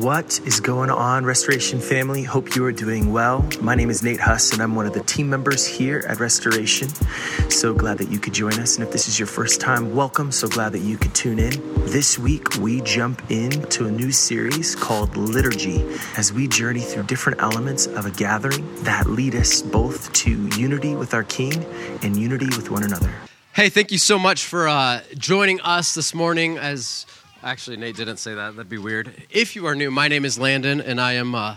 What is going on, Restoration family? Hope you are doing well. My name is Nate Huss, and I'm one of the team members here at Restoration. So glad that you could join us. And if this is your first time, welcome. So glad that you could tune in. This week, we jump into a new series called Liturgy as we journey through different elements of a gathering that lead us both to unity with our King and unity with one another. Hey, thank you so much for uh, joining us this morning as Actually, Nate didn't say that. That'd be weird. If you are new, my name is Landon, and I am uh,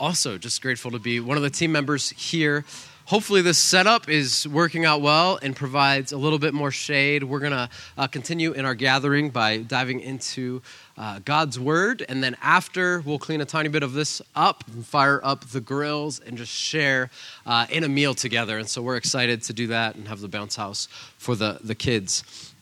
also just grateful to be one of the team members here. Hopefully, this setup is working out well and provides a little bit more shade. We're going to uh, continue in our gathering by diving into uh, God's Word, and then after, we'll clean a tiny bit of this up, fire up the grills, and just share uh, in a meal together. And so, we're excited to do that and have the bounce house for the, the kids.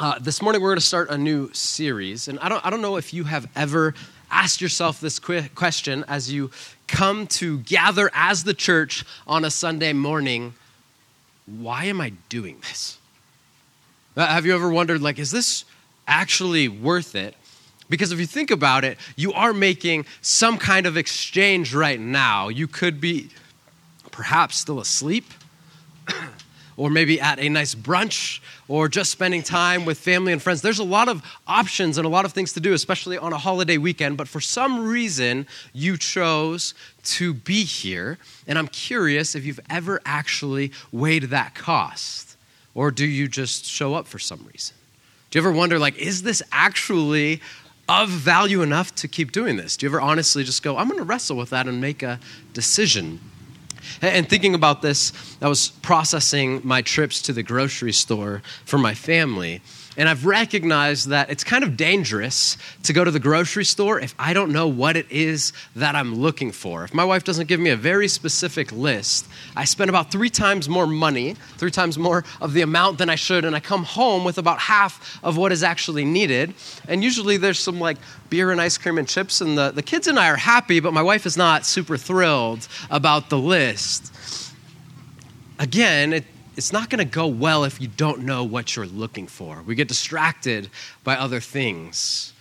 Uh, this morning we're going to start a new series, and I don't, I don't know if you have ever asked yourself this question as you come to gather as the church on a Sunday morning why am I doing this? Uh, have you ever wondered, like, is this actually worth it? Because if you think about it, you are making some kind of exchange right now. You could be perhaps still asleep or maybe at a nice brunch, or just spending time with family and friends. There's a lot of options and a lot of things to do, especially on a holiday weekend. But for some reason, you chose to be here. And I'm curious if you've ever actually weighed that cost, or do you just show up for some reason? Do you ever wonder, like, is this actually of value enough to keep doing this? Do you ever honestly just go, I'm going to wrestle with that and make a decision? And thinking about this, I was processing my trips to the grocery store for my family. And I've recognized that it's kind of dangerous to go to the grocery store if I don't know what it is that I'm looking for. If my wife doesn't give me a very specific list, I spend about three times more money, three times more of the amount than I should, and I come home with about half of what is actually needed. And usually there's some like beer and ice cream and chips, and the, the kids and I are happy, but my wife is not super thrilled about the list. Again, it, it's not going to go well if you don't know what you're looking for. We get distracted by other things.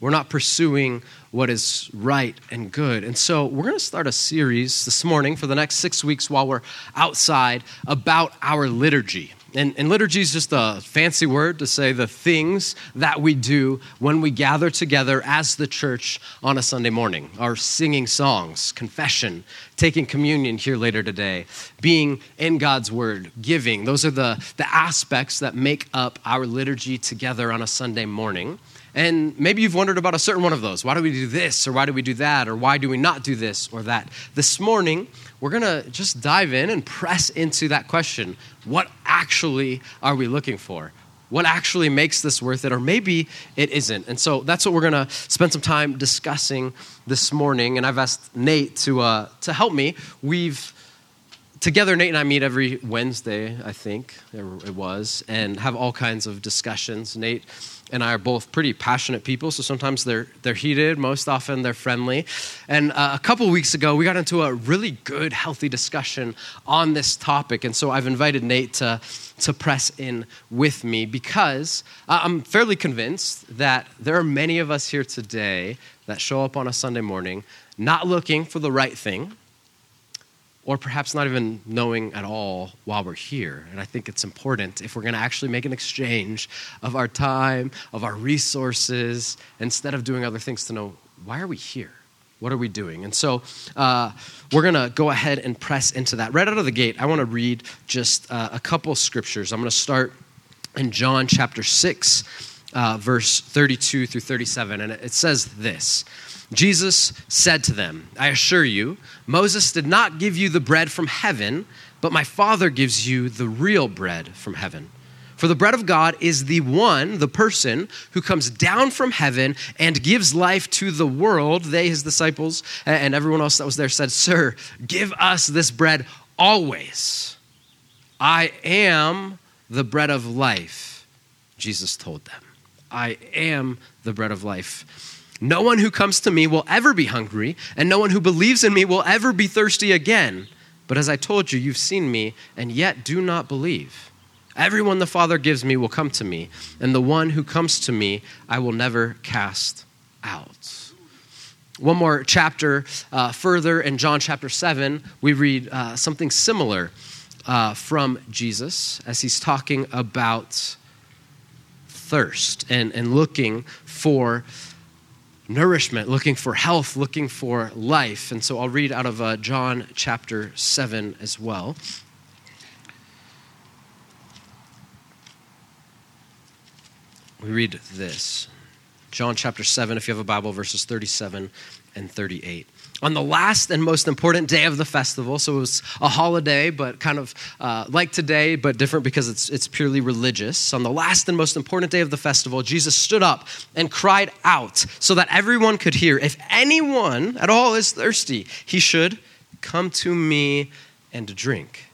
We're not pursuing what is right and good. And so we're going to start a series this morning for the next six weeks while we're outside about our liturgy. And, and, liturgy is just a fancy word to say the things that we do when we gather together as the church on a Sunday morning. Our singing songs, confession, taking communion here later today, being in God's word, giving. Those are the, the aspects that make up our liturgy together on a Sunday morning. And maybe you've wondered about a certain one of those. Why do we do this, or why do we do that, or why do we not do this or that? This morning, we're going to just dive in and press into that question. What actually are we looking for? What actually makes this worth it? Or maybe it isn't. And so that's what we're going to spend some time discussing this morning. And I've asked Nate to, uh, to help me. We've together, Nate and I meet every Wednesday, I think it was, and have all kinds of discussions. Nate and I are both pretty passionate people, so sometimes they're they're heated. Most often they're friendly. And uh, a couple weeks ago, we got into a really good, healthy discussion on this topic, and so I've invited Nate to to press in with me because I'm fairly convinced that there are many of us here today that show up on a Sunday morning not looking for the right thing or perhaps not even knowing at all while we're here. And I think it's important if we're going to actually make an exchange of our time, of our resources, instead of doing other things, to know why are we here? What are we doing? And so uh, we're going to go ahead and press into that. Right out of the gate, I want to read just uh, a couple scriptures. I'm going to start in John chapter 6, uh, verse 32 through 37. And it says this. Jesus said to them, I assure you, Moses did not give you the bread from heaven, but my Father gives you the real bread from heaven. For the bread of God is the one, the person, who comes down from heaven and gives life to the world. They, his disciples, and everyone else that was there said, Sir, give us this bread always. I am the bread of life, Jesus told them. I am the bread of life. No one who comes to me will ever be hungry, and no one who believes in me will ever be thirsty again. But as I told you, you've seen me, and yet do not believe. Everyone the Father gives me will come to me, and the one who comes to me I will never cast out. one more chapter uh, further in John chapter 7, we read uh, something similar uh, from Jesus as he's talking about thirst and, and looking for nourishment, looking for health, looking for life. And so I'll read out of uh, John chapter 7 as well. We read this John chapter 7, if you have a Bible, verses 37 and 38 on the last and most important day of the festival. So it was a holiday, but kind of uh, like today, but different because it's, it's purely religious. On the last and most important day of the festival, Jesus stood up and cried out so that everyone could hear If anyone at all is thirsty, he should come to me and drink.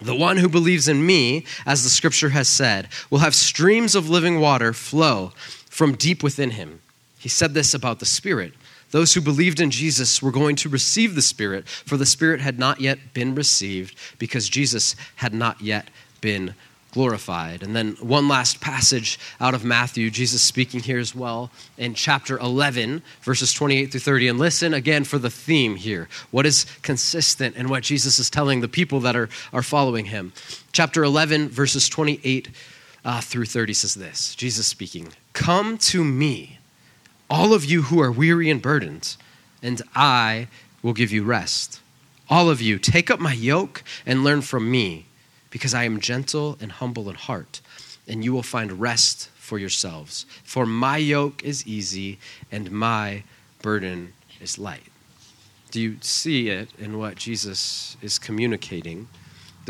The one who believes in me, as the scripture has said, will have streams of living water flow from deep within him. He said this about the Spirit. Those who believed in Jesus were going to receive the Spirit, for the Spirit had not yet been received because Jesus had not yet been glorified. And then one last passage out of Matthew, Jesus speaking here as well in chapter 11, verses 28 through 30. And listen again for the theme here. What is consistent in what Jesus is telling the people that are, are following him? Chapter 11, verses 28 uh, through 30 says this Jesus speaking, Come to me all of you who are weary and burdened, and I will give you rest. All of you, take up my yoke and learn from me, because I am gentle and humble in heart, and you will find rest for yourselves. For my yoke is easy and my burden is light. Do you see it in what Jesus is communicating?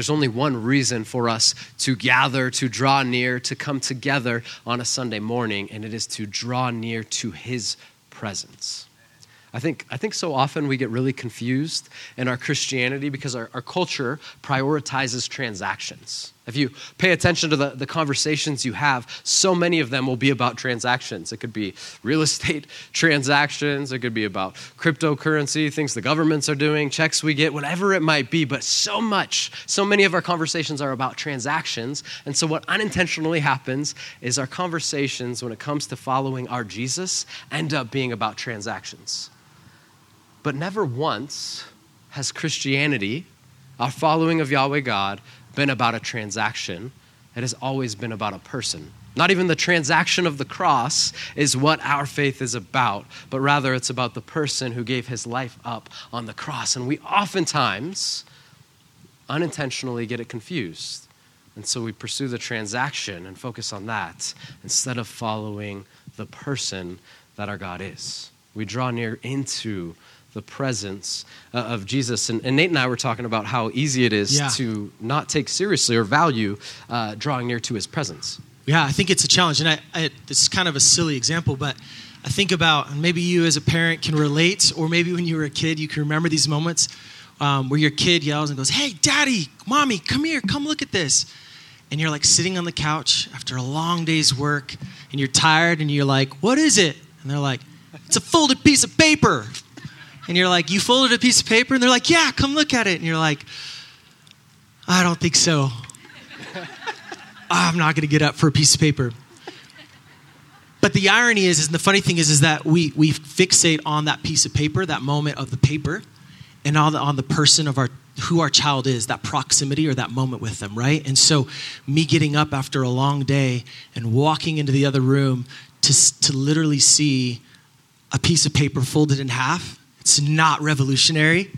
There's only one reason for us to gather, to draw near, to come together on a Sunday morning, and it is to draw near to His presence. I think, I think so often we get really confused in our Christianity because our, our culture prioritizes transactions. If you pay attention to the, the conversations you have, so many of them will be about transactions. It could be real estate transactions, it could be about cryptocurrency, things the governments are doing, checks we get, whatever it might be. But so much, so many of our conversations are about transactions. And so, what unintentionally happens is our conversations, when it comes to following our Jesus, end up being about transactions. But never once has Christianity, our following of Yahweh God, been about a transaction. It has always been about a person. Not even the transaction of the cross is what our faith is about, but rather it's about the person who gave his life up on the cross. And we oftentimes unintentionally get it confused. And so we pursue the transaction and focus on that instead of following the person that our God is. We draw near into the presence uh, of Jesus. And, and, Nate and I were talking about how easy it is yeah. to not take seriously or value uh, drawing near to his presence. Yeah, I think it's a challenge. And I, I, it's kind of a silly example, but I think about, and maybe you as a parent can relate, or maybe when you were a kid, you can remember these moments um, where your kid yells and goes, Hey, daddy, mommy, come here, come look at this. And you're like sitting on the couch after a long day's work, and you're tired, and you're like, What is it? And they're like, It's a folded piece of paper and you're like, You folded a piece of paper? And they're like, Yeah, come look at it. And you're like, I don't think so. I'm not going to get up for a piece of paper. But the irony is, is the funny thing is, is that we, we fixate on that piece of paper, that moment of the paper, and on the, on the person of our who our child is, that proximity or that moment with them, right? And so, me getting up after a long day and walking into the other room to, to literally see a piece of paper folded in half it's not revolutionary,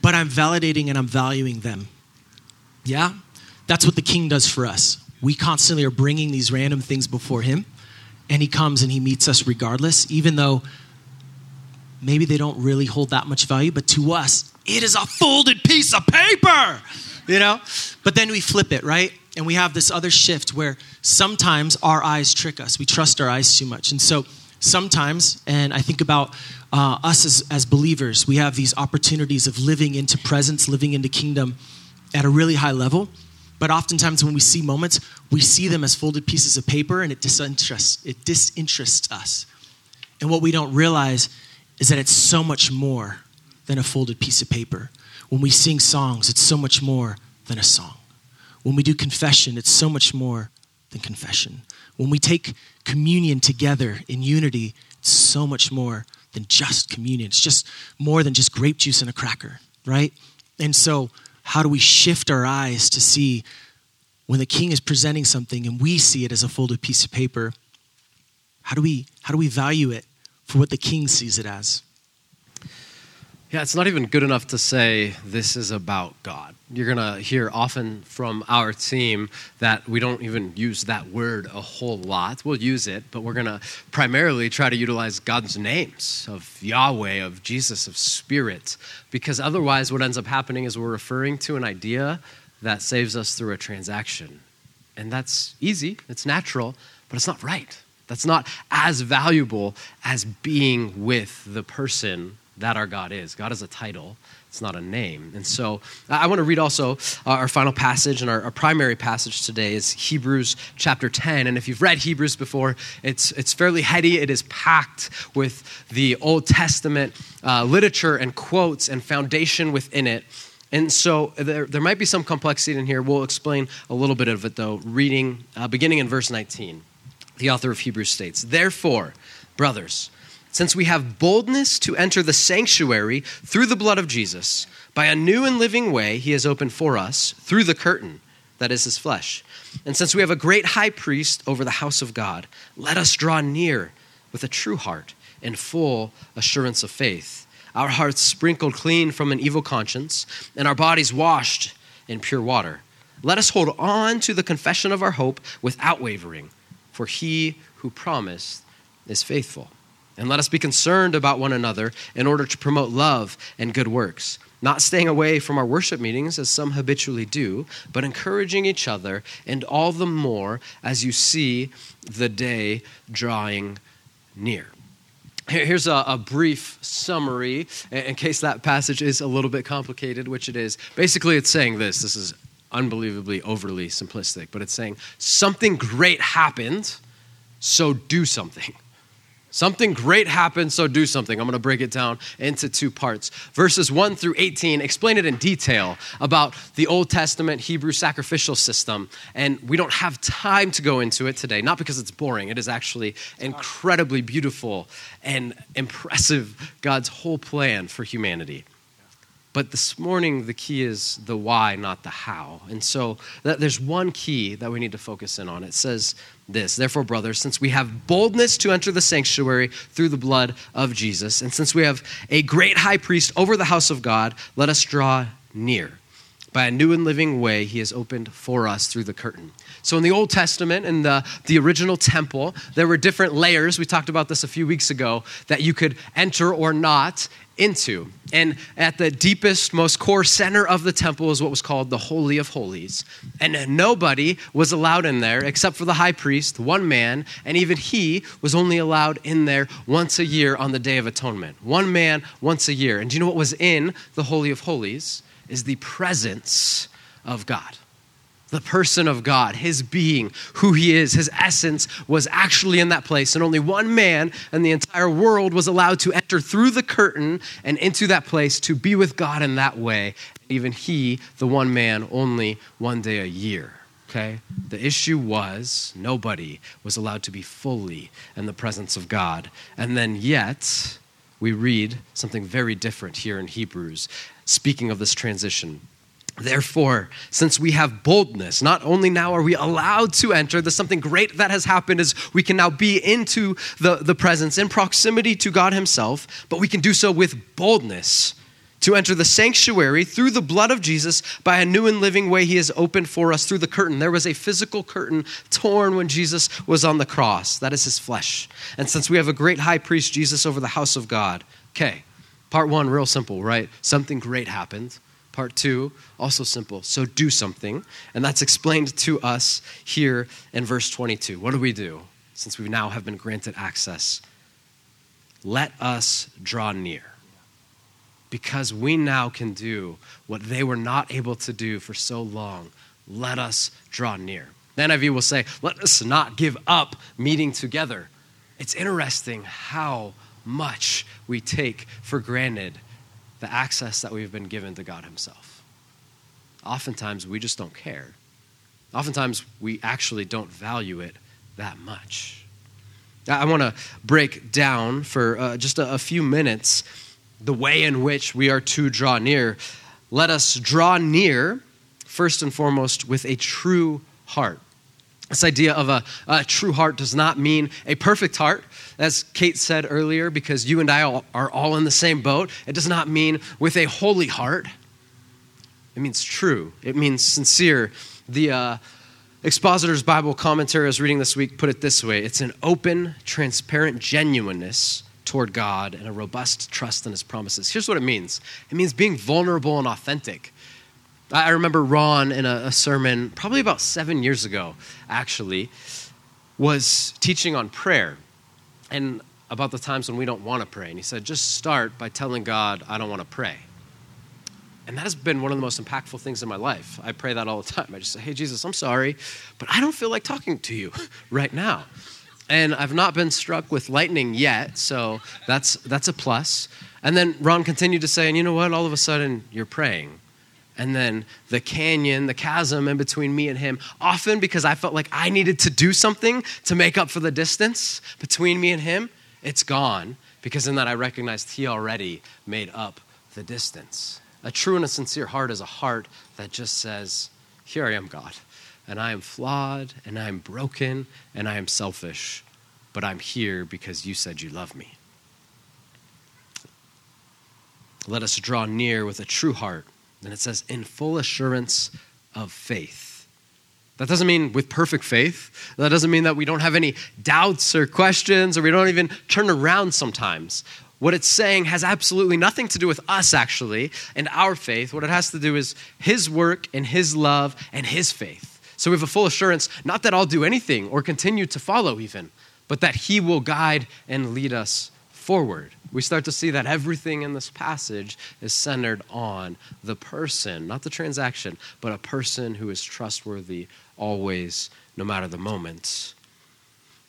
but I'm validating and I'm valuing them. Yeah? That's what the king does for us. We constantly are bringing these random things before him, and he comes and he meets us regardless, even though maybe they don't really hold that much value, but to us, it is a folded piece of paper, you know? But then we flip it, right? And we have this other shift where sometimes our eyes trick us. We trust our eyes too much. And so sometimes, and I think about uh, us as, as believers, we have these opportunities of living into presence, living into kingdom at a really high level. But oftentimes, when we see moments, we see them as folded pieces of paper and it disinterests, it disinterests us. And what we don't realize is that it's so much more than a folded piece of paper. When we sing songs, it's so much more than a song. When we do confession, it's so much more than confession. When we take communion together in unity, it's so much more than just communion. It's just more than just grape juice and a cracker, right? And so, how do we shift our eyes to see when the king is presenting something and we see it as a folded piece of paper? How do we how do we value it for what the king sees it as? Yeah, it's not even good enough to say this is about God. You're going to hear often from our team that we don't even use that word a whole lot. We'll use it, but we're going to primarily try to utilize God's names of Yahweh, of Jesus, of Spirit, because otherwise, what ends up happening is we're referring to an idea that saves us through a transaction. And that's easy, it's natural, but it's not right. That's not as valuable as being with the person that our God is. God is a title, it's not a name. And so I want to read also uh, our final passage, and our, our, primary passage today is Hebrews chapter 10. And if you've read Hebrews before, it's, it's fairly heady. It is packed with the Old Testament uh, literature and quotes and foundation within it. And so there, there might be some complexity in here. We'll explain a little bit of it, though, reading, uh, beginning in verse 19. The author of Hebrews states, Therefore, brothers, since we have boldness to enter the sanctuary through the blood of Jesus, by a new and living way he has opened for us through the curtain, that is his flesh. And since we have a great high priest over the house of God, let us draw near with a true heart and full assurance of faith, our hearts sprinkled clean from an evil conscience, and our bodies washed in pure water. Let us hold on to the confession of our hope without wavering, for he who promised is faithful. And let us be concerned about one another in order to promote love and good works, not staying away from our worship meetings as some habitually do, but encouraging each other, and all the more as you see the day drawing near. Here's a, a, brief summary in case that passage is a little bit complicated, which it is. Basically, it's saying this this is unbelievably overly simplistic, but it's saying something great happened, so do something. Something great happened, so do something. I'm going to break it down into two parts. Verses 1 through 18 explain it in detail about the Old Testament Hebrew sacrificial system. And we don't have time to go into it today, not because it's boring. It is actually incredibly beautiful and impressive, God's whole plan for humanity. But this morning, the key is the why, not the how. And so there's one key that we need to focus in on. It says this Therefore, brothers, since we have boldness to enter the sanctuary through the blood of Jesus, and since we have a great high priest over the house of God, let us draw near. By a new and living way, he has opened for us through the curtain. So, in the Old Testament, in the, the original temple, there were different layers. We talked about this a few weeks ago that you could enter or not into. And at the deepest, most core center of the temple is what was called the Holy of Holies. And nobody was allowed in there except for the high priest, one man, and even he was only allowed in there once a year on the Day of Atonement. One man once a year. And do you know what was in the Holy of Holies? Is the presence of God the person of God, his being, who he is, his essence was actually in that place. And only one man in the entire world was allowed to enter through the curtain and into that place to be with God in that way. Even he, the one man, only one day a year. Okay? The issue was nobody was allowed to be fully in the presence of God. And then, yet, we read something very different here in Hebrews, speaking of this transition. Therefore, since we have boldness, not only now are we allowed to enter, there's something great that has happened is we can now be into the, the presence, in proximity to God Himself, but we can do so with boldness to enter the sanctuary through the blood of Jesus by a new and living way He has opened for us through the curtain. There was a physical curtain torn when Jesus was on the cross. That is His flesh. And since we have a great high priest, Jesus, over the house of God, okay, part one, real simple, right? Something great happened. Part two, also simple. So do something. And that's explained to us here in verse 22. What do we do since we now have been granted access? Let us draw near. Because we now can do what they were not able to do for so long. Let us draw near. The NIV will say, let us not give up meeting together. It's interesting how much we take for granted the access that we've been given to God Himself. Oftentimes, we just don't care. Oftentimes, we actually don't value it that much. I want to break down for uh, just a, a few minutes the way in which we are to draw near. Let us draw near, first and foremost, with a true heart. This idea of a, a, true heart does not mean a perfect heart, as Kate said earlier, because you and I all, are all in the same boat. It does not mean with a holy heart. It means true, it means sincere. The uh, Expositor's Bible commentary I was reading this week put it this way it's an open, transparent genuineness toward God and a robust trust in his promises. Here's what it means it means being vulnerable and authentic. I remember Ron in a, a sermon, probably about seven years ago, actually, was teaching on prayer and about the times when we don't want to pray. And he said, just start by telling God, I don't want to pray. And that has been one of the most impactful things in my life. I pray that all the time. I just say, hey, Jesus, I'm sorry, but I don't feel like talking to you right now. And I've not been struck with lightning yet, so that's, that's a plus. And then Ron continued to say, and you know what? All of a sudden, you're praying. And then the canyon, the chasm in between me and him, often because I felt like I needed to do something to make up for the distance between me and him, it's gone because in that I recognized he already made up the distance. A true and a sincere heart is a heart that just says, Here I am, God, and I am flawed, and I am broken, and I am selfish, but I'm here because you said you love me. Let us draw near with a true heart. And it says, in full assurance of faith. That doesn't mean with perfect faith. That doesn't mean that we don't have any doubts or questions or we don't even turn around sometimes. What it's saying has absolutely nothing to do with us, actually, and our faith. What it has to do is His work and His love and His faith. So we have a full assurance, not that I'll do anything or continue to follow, even, but that He will guide and lead us forward. We start to see that everything in this passage is centered on the person, not the transaction, but a person who is trustworthy always, no matter the moment.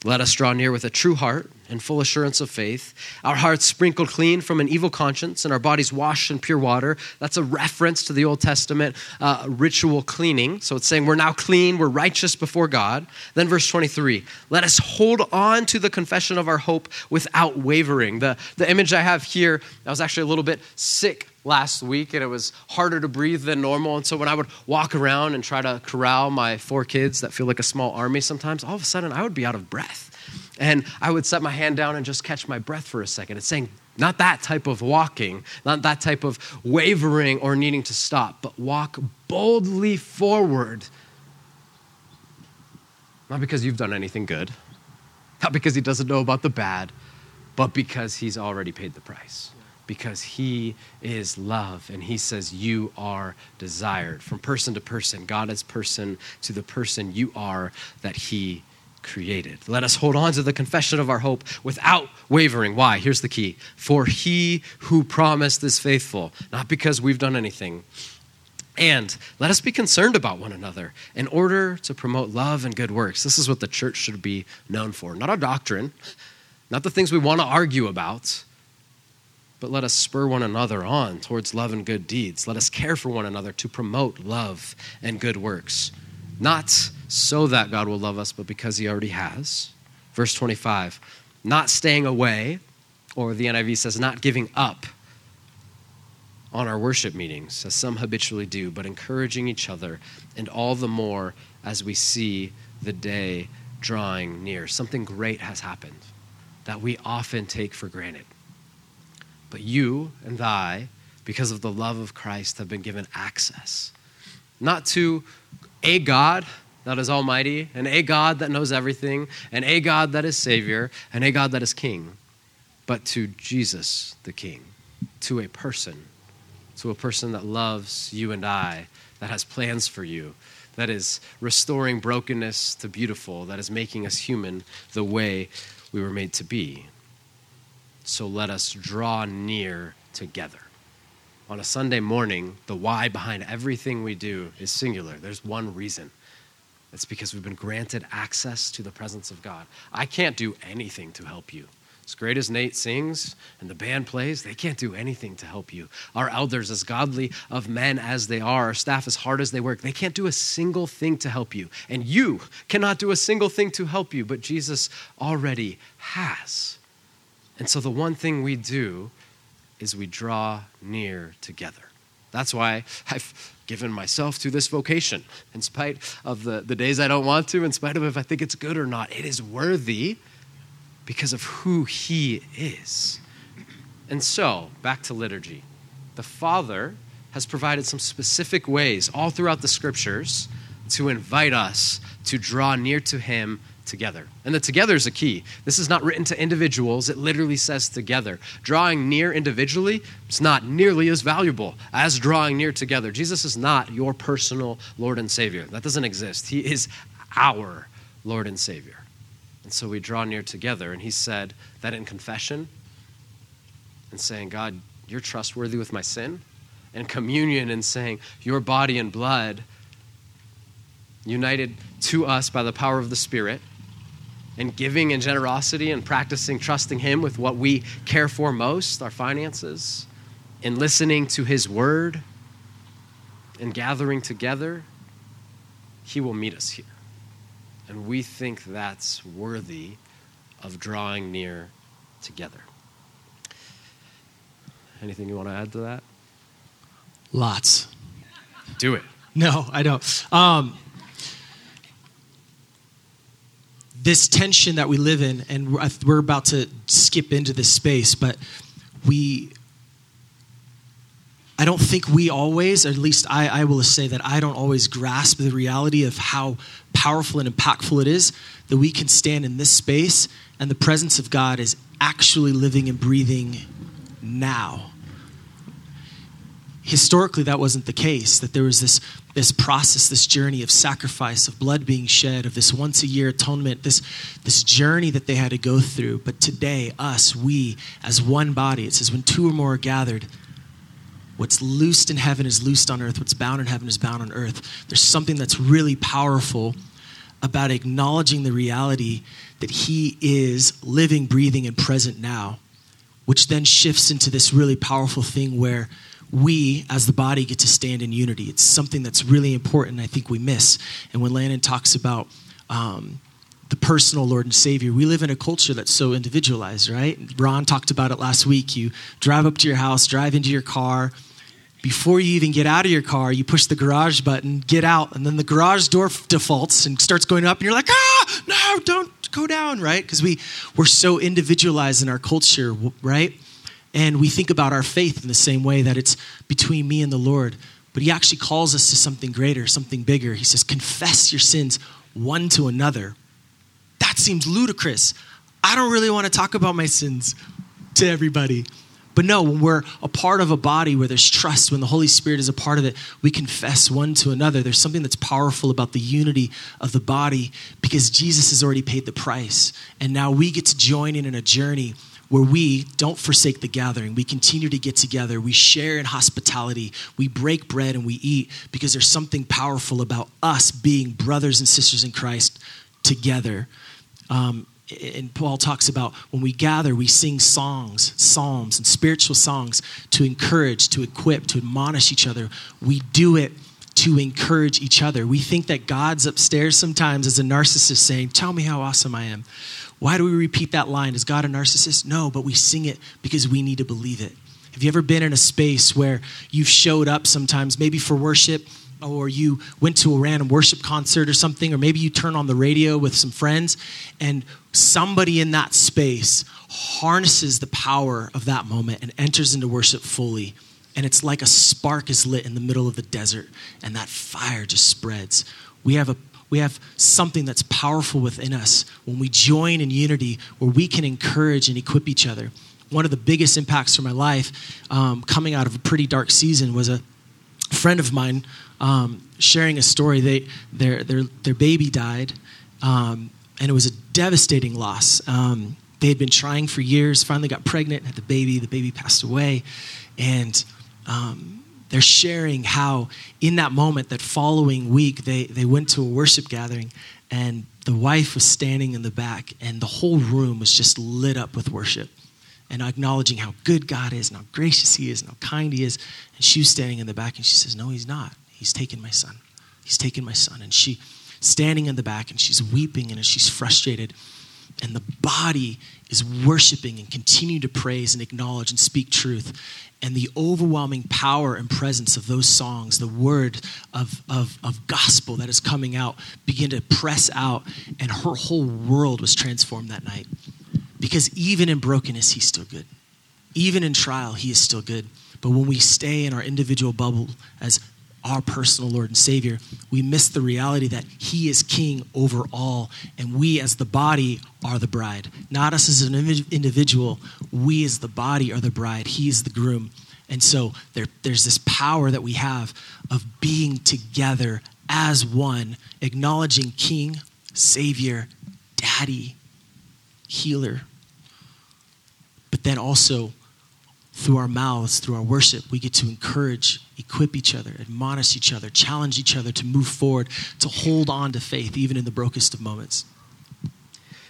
Let us draw near with a true heart and full assurance of faith, our hearts sprinkled clean from an evil conscience, and our bodies washed in pure water. That's a reference to the Old Testament uh, ritual cleaning. So it's saying we're now clean, we're righteous before God. Then, verse 23 let us hold on to the confession of our hope without wavering. The, the image I have here, I was actually a little bit sick last week and it was harder to breathe than normal. And so when I would walk around and try to corral my four kids that feel like a small army sometimes, all of a sudden I would be out of breath. And I would set my hand down and just catch my breath for a second. It's saying, not that type of walking, not that type of wavering or needing to stop, but walk boldly forward. Not because you've done anything good, not because he doesn't know about the bad, but because he's already paid the price because he is love and he says you are desired. From person to person god is person to the person you are that he created. Let us hold on to the confession of our hope without wavering. Why? Here's the key. For he who promised is faithful not because we've done anything. And let us be concerned about one another in order to promote love and good works. This is what the church should be known for. Not our doctrine not the things we want to argue about but let us spur one another on towards love and good deeds. Let us care for one another to promote love and good works, not so that God will love us, but because He already has. Verse 25, not staying away, or the NIV says, not giving up on our worship meetings, as some habitually do, but encouraging each other, and all the more as we see the day drawing near. Something great has happened that we often take for granted. But you and I, because of the love of Christ, have been given access. Not to a God that is almighty, and a God that knows everything, and a God that is Savior, and a God that is King, but to Jesus the King, to a person, to a person that loves you and I, that has plans for you, that is restoring brokenness to beautiful, that is making us human the way we were made to be. So let us draw near together. On a Sunday morning, the why behind everything we do is singular. There's one reason. It's because we've been granted access to the presence of God. I can't do anything to help you. As great as Nate sings and the band plays, they can't do anything to help you. Our elders, as godly of men as they are, our staff, as hard as they work, they can't do a single thing to help you. And you cannot do a single thing to help you, but Jesus already has. And so the one thing we do is we draw near together. That's why I've given myself to this vocation, in spite of the, the days I don't want to, in spite of if I think it's good or not. It is worthy because of who He is. And so, back to liturgy. The Father has provided some specific ways all throughout the scriptures to invite us to draw near to Him together. And the together is a key. This is not written to individuals, it literally says together. Drawing near individually is not nearly as valuable as drawing near together. Jesus is not your personal Lord and Savior. That doesn't exist. He is our Lord and Savior. And so we draw near together. And he said that in confession and saying, God, you're trustworthy with my sin. And communion and saying, Your body and blood, united to us by the power of the Spirit, and giving and generosity and practicing trusting Him with what we care for most, our finances, and listening to His word and gathering together, He will meet us here. And we think that's worthy of drawing near together. Anything you want to add to that? Lots. Do it. No, I don't. Um, this tension that we live in, and we're about to skip into this space, but we, I don't think we always, or at least I, I will say that I don't always grasp the reality of how powerful and impactful it is that we can stand in this space and the presence of God is actually living and breathing now historically that wasn't the case that there was this this process this journey of sacrifice of blood being shed of this once a year atonement this this journey that they had to go through. But today us we as one body it says when two or more are gathered what's loosed in heaven is loosed on earth. What's bound in heaven is bound on earth. There's something that's really powerful about acknowledging the reality that he is living breathing and present now which then shifts into this really powerful thing where we as the body get to stand in unity. It's something that's really important, I think we miss. And when Landon talks about um, the personal Lord and Savior, we live in a culture that's so individualized, right? Ron talked about it last week. You drive up to your house, drive into your car. Before you even get out of your car, you push the garage button, get out, and then the garage door defaults and starts going up, and you're like, ah, no, don't go down, right? Because we, we're so individualized in our culture, right? And we think about our faith in the same way that it's between me and the Lord. But he actually calls us to something greater, something bigger. He says, confess your sins one to another. That seems ludicrous. I don't really want to talk about my sins to everybody. But no, when we're a part of a body where there's trust, when the Holy Spirit is a part of it, we confess one to another. There's something that's powerful about the unity of the body because Jesus has already paid the price. And now we get to join in in a journey where we don't forsake the gathering. We continue to get together. We share in hospitality. We break bread and we eat because there's something powerful about us being brothers and sisters in Christ together. Um, and Paul talks about when we gather, we sing songs, psalms, and spiritual songs to encourage, to equip, to admonish each other. We do it to encourage each other. We think that God's upstairs sometimes as a narcissist saying, Tell me how awesome I am. Why do we repeat that line? Is God a narcissist? No, but we sing it because we need to believe it. Have you ever been in a space where you've showed up sometimes, maybe for worship, or you went to a random worship concert or something, or maybe you turn on the radio with some friends, and somebody in that space harnesses the power of that moment and enters into worship fully. And it's like a spark is lit in the middle of the desert, and that fire just spreads. We have a we have something that's powerful within us when we join in unity where we can encourage and equip each other. One of the biggest impacts for my life um, coming out of a pretty dark season was a friend of mine um, sharing a story. They, their, their, their baby died, um, and it was a devastating loss. Um, they had been trying for years, finally got pregnant, had the baby, the baby passed away, and um, they're sharing how in that moment that following week they, they went to a worship gathering and the wife was standing in the back, and the whole room was just lit up with worship and acknowledging how good God is and how gracious He is and how kind He is. And she was standing in the back, and she says, No, He's not. He's taken my son. He's taken my son. And she standing in the back, and she's weeping, and she's frustrated. And the body is worshiping and continue to praise and acknowledge and speak truth. And the overwhelming power and presence of those songs, the word of, of, of gospel that is coming out, begin to press out. And her whole world was transformed that night. Because even in brokenness, he's still good. Even in trial, he is still good. But when we stay in our individual bubble as our personal Lord and Savior, we miss the reality that He is King over all, and we as the body are the bride. Not us as an individual, we as the body are the bride. He is the groom. And so there, there's this power that we have of being together as one, acknowledging King, Savior, Daddy, Healer, but then also through our mouths, through our worship, we get to encourage, equip each other, admonish each other, challenge each other to move forward, to hold on to faith, even in the brokest of moments.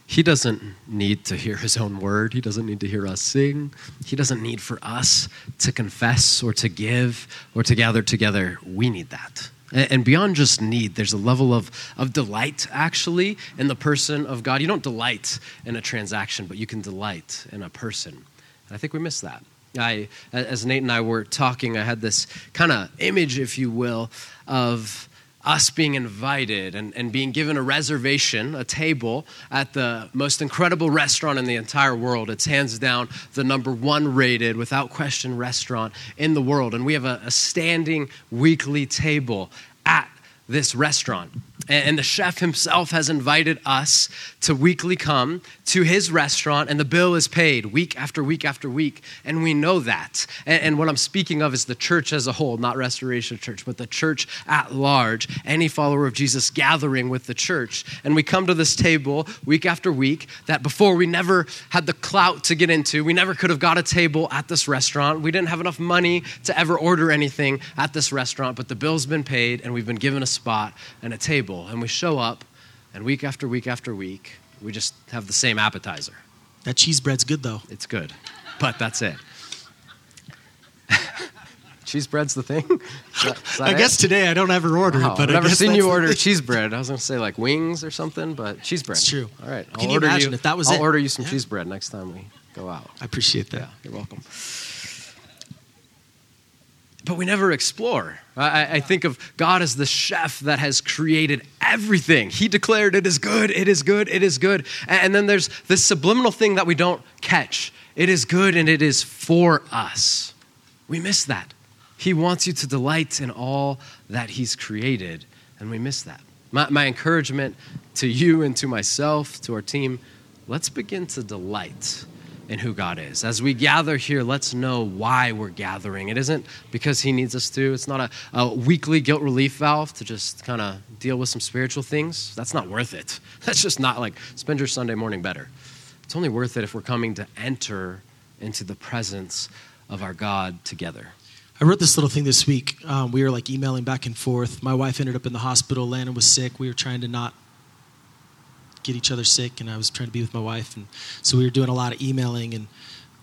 He doesn't need to hear his own word. He doesn't need to hear us sing. He doesn't need for us to confess or to give or to gather together. We need that. And beyond just need, there's a level of, of delight actually in the person of God. You don't delight in a transaction, but you can delight in a person. And I think we miss that. I, as Nate and I were talking, I had this kind of image, if you will, of us being invited and, and being given a reservation, a table at the most incredible restaurant in the entire world. It's hands down the number one rated, without question, restaurant in the world. And we have a, a standing weekly table at this restaurant. And the chef himself has invited us to weekly come to his restaurant, and the bill is paid week after week after week. And we know that. And, what I'm speaking of is the church as a whole, not Restoration Church, but the church at large, any follower of Jesus gathering with the church. And we come to this table week after week that before we never had the clout to get into. We never could have got a table at this restaurant. We didn't have enough money to ever order anything at this restaurant, but the bill's been paid, and we've been given a spot and a table table and we show up, and week after week after week, we just have the same appetizer. That cheese bread's good, though. It's good, but that's it. cheese bread's the thing. Is that, is that I guess today I don't ever order wow, it, but I've never seen you order cheese bread. I was going to say like wings or something, but cheese bread. It's true. All right, I'll Can you imagine you, if that was I'll it? order you some yeah. cheese bread next time we go out. I appreciate that. Yeah, you're welcome but we never explore. I, I, think of God as the chef that has created everything. He declared it is good, it is good, it is good. And then there's this subliminal thing that we don't catch it is good and it is for us. We miss that. He wants you to delight in all that He's created, and we miss that. My, my encouragement to you and to myself, to our team, let's begin to delight in who God is. As we gather here, let's know why we're gathering. It isn't because He needs us to, it's not a, a weekly guilt relief valve to just kind of deal with some spiritual things. That's not worth it. That's just not like spend your Sunday morning better. It's only worth it if we're coming to enter into the presence of our God together. I wrote this little thing this week. Um, we were like emailing back and forth. My wife ended up in the hospital. Landon was sick. We were trying to not get each other sick, and I was trying to be with my wife, and so we were doing a lot of emailing. And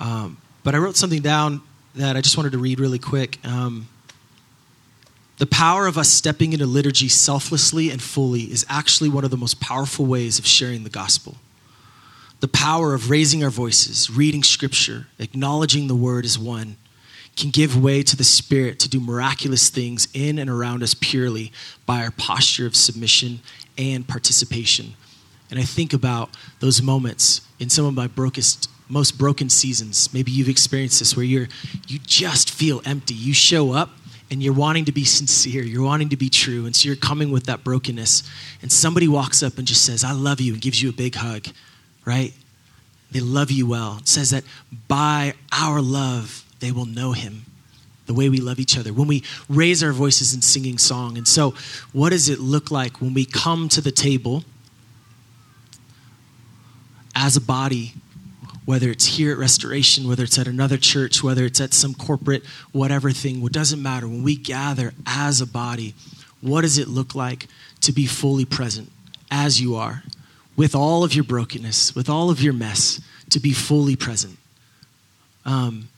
um, but I wrote something down that I just wanted to read really quick. Um, the power of us stepping into liturgy selflessly and fully is actually one of the most powerful ways of sharing the gospel. The power of raising our voices, reading scripture, acknowledging the word as one, can give way to the Spirit to do miraculous things in and around us purely by our posture of submission and participation. And I think about those moments in some of my brokest, most broken seasons. Maybe you've experienced this where you're you just feel empty. You show up and you're wanting to be sincere, you're wanting to be true, and so you're coming with that brokenness. And somebody walks up and just says, I love you, and gives you a big hug, right? They love you well. It says that by our love, they will know him the way we love each other, when we raise our voices in singing song. And so, what does it look like when we come to the table as a body, whether it's here at Restoration, whether it's at another church, whether it's at some corporate whatever thing, it doesn't matter. When we gather as a body, what does it look like to be fully present as you are, with all of your brokenness, with all of your mess, to be fully present. Um,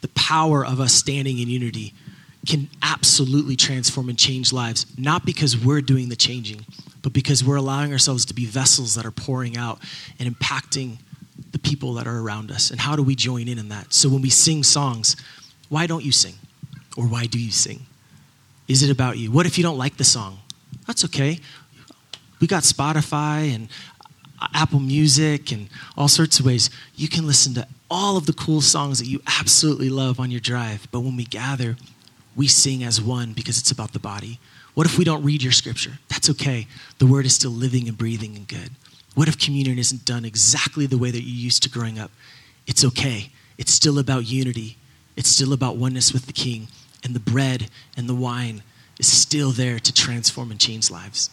the power of us standing in unity can absolutely transform and change lives, not because we're doing the changing, but because we're allowing ourselves to be vessels that are pouring out and impacting the people that are around us. And how do we join in in that? So when we sing songs, why don't you sing? Or why do you sing? Is it about you? What if you don't like the song? That's okay. We got Spotify and Apple Music and all sorts of ways. You can listen to all of the cool songs that you absolutely love on your drive. But when we gather, we sing as one because it's about the body. What if we don't read your scripture? That's okay. The word is still living and breathing and good. What if communion isn't done exactly the way that you used to growing up? It's okay. It's still about unity, it's still about oneness with the King. And the bread and the wine is still there to transform and change lives.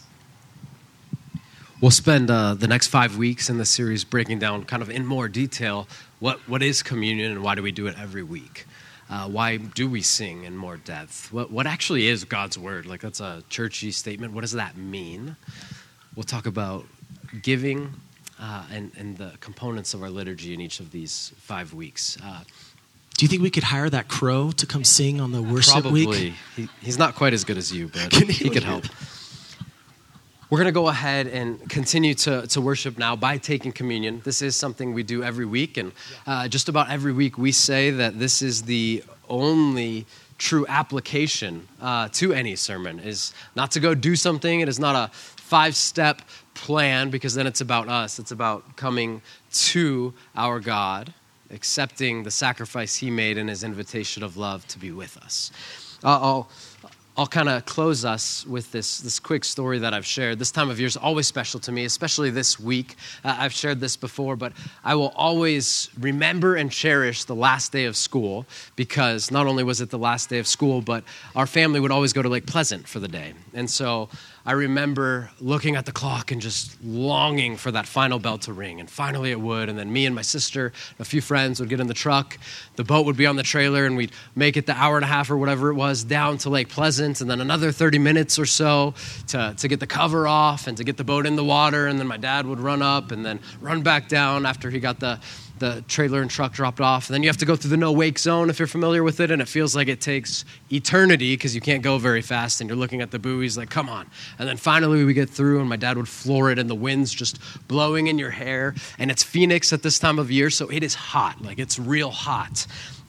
We'll spend uh, the next five weeks in the series breaking down, kind of in more detail, what, what is communion and why do we do it every week? Uh, why do we sing in more depth? What, what actually is God's word? Like, that's a churchy statement. What does that mean? We'll talk about giving uh, and, and the components of our liturgy in each of these five weeks. Uh, do you think we could hire that crow to come sing on the worship probably. week? He, he's not quite as good as you, but he, he could help. We're going to go ahead and continue to, to worship now by taking communion. This is something we do every week, and uh, just about every week we say that this is the only true application uh, to any sermon is not to go do something. It is not a five step plan because then it's about us. It's about coming to our God, accepting the sacrifice He made and His invitation of love to be with us. Uh, I'll kind of close us with this, this quick story that I've shared. This time of year is always special to me, especially this week. Uh, I've shared this before, but I will always remember and cherish the last day of school because not only was it the last day of school, but our family would always go to Lake Pleasant for the day. And so I remember looking at the clock and just longing for that final bell to ring. And finally it would. And then me and my sister, a few friends would get in the truck. The boat would be on the trailer, and we'd make it the hour and a half or whatever it was down to Lake Pleasant. And then another 30 minutes or so to, to get the cover off and to get the boat in the water. And then my dad would run up and then run back down after he got the the trailer and truck dropped off. And then you have to go through the no wake zone if you're familiar with it, and it feels like it takes eternity because you can't go very fast and you're looking at the buoys like, come on. And then finally we get through, and my dad would floor it, and the wind's just blowing in your hair. And it's Phoenix at this time of year, so it is hot. Like it's real hot.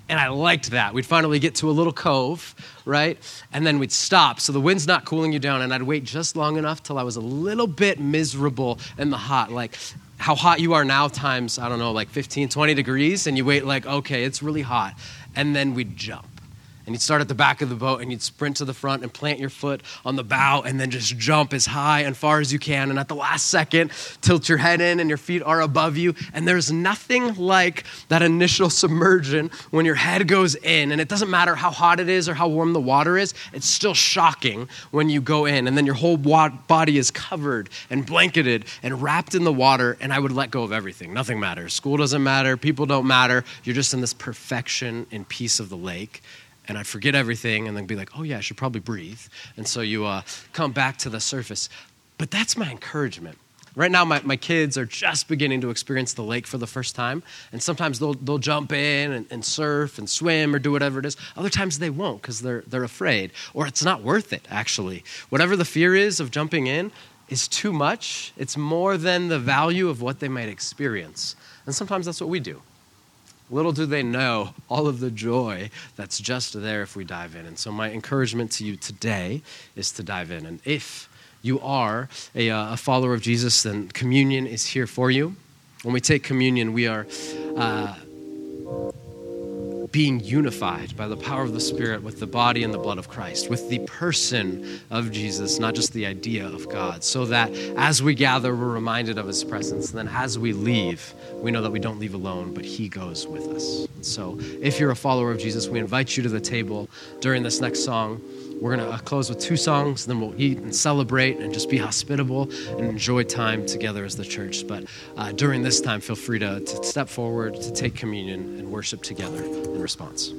And I liked that. We'd finally get to a little cove, right? And then we'd stop. So the wind's not cooling you down. And I'd wait just long enough till I was a little bit miserable in the hot. Like, how hot you are now times, I don't know, like 15, 20 degrees, and you wait like, okay, it's really hot. And then we'd jump. And you'd start at the back of the boat and you'd sprint to the front and plant your foot on the bow and then just jump as high and far as you can. And at the last second, tilt your head in and your feet are above you. And there's nothing like that initial submersion when your head goes in. And it doesn't matter how hot it is or how warm the water is, it's still shocking when you go in. And then your whole body is covered and blanketed and wrapped in the water. And I would let go of everything. Nothing matters. School doesn't matter. People don't matter. You're just in this perfection and peace of the lake and I'd forget everything and then be like, oh, yeah, I should probably breathe. And so you uh, come back to the surface. But that's my encouragement. Right now, my, my kids are just beginning to experience the lake for the first time. And sometimes they'll, they'll jump in and, and surf and swim or do whatever it is. Other times they won't because they're, they're afraid or it's not worth it, actually. Whatever the fear is of jumping in is too much. It's more than the value of what they might experience. And sometimes that's what we do. Little do they know all of the joy that's just there if we dive in. And so, my encouragement to you today is to dive in. And if you are a, uh, a follower of Jesus, then communion is here for you. When we take communion, we are. Uh, being unified by the power of the Spirit with the body and the blood of Christ, with the person of Jesus, not just the idea of God, so that as we gather, we're reminded of His presence. And then as we leave, we know that we don't leave alone, but He goes with us. So if you're a follower of Jesus, we invite you to the table during this next song. We're going to uh, close with two songs, then we'll eat and celebrate and just be hospitable and enjoy time together as the church. But uh, during this time, feel free to, to step forward, to take communion, and worship together in response.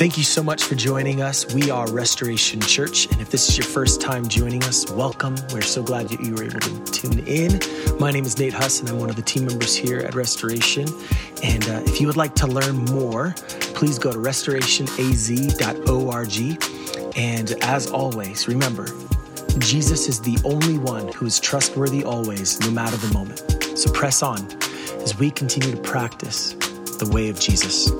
Thank you so much for joining us. We are Restoration Church, and if this is your first time joining us, welcome. We're so glad that you were able to tune in. My name is Nate Huss, and I'm one of the team members here at Restoration. And uh, if you would like to learn more, please go to restorationaz.org. And as always, remember, Jesus is the only one who is trustworthy always, no matter the moment. So press on as we continue to practice the way of Jesus.